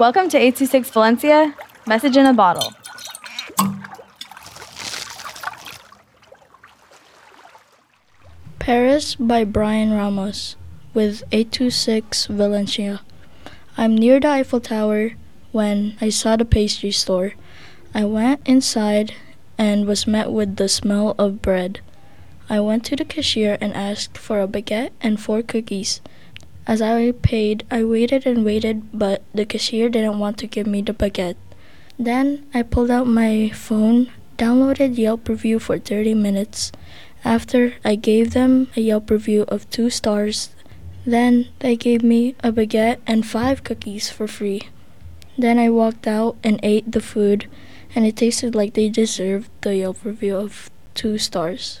Welcome to 826 Valencia, message in a bottle. Paris by Brian Ramos with 826 Valencia. I'm near the Eiffel Tower when I saw the pastry store. I went inside and was met with the smell of bread. I went to the cashier and asked for a baguette and four cookies. As I paid, I waited and waited, but the cashier didn't want to give me the baguette. Then I pulled out my phone, downloaded Yelp review for 30 minutes. After, I gave them a Yelp review of two stars. Then they gave me a baguette and five cookies for free. Then I walked out and ate the food, and it tasted like they deserved the Yelp review of two stars.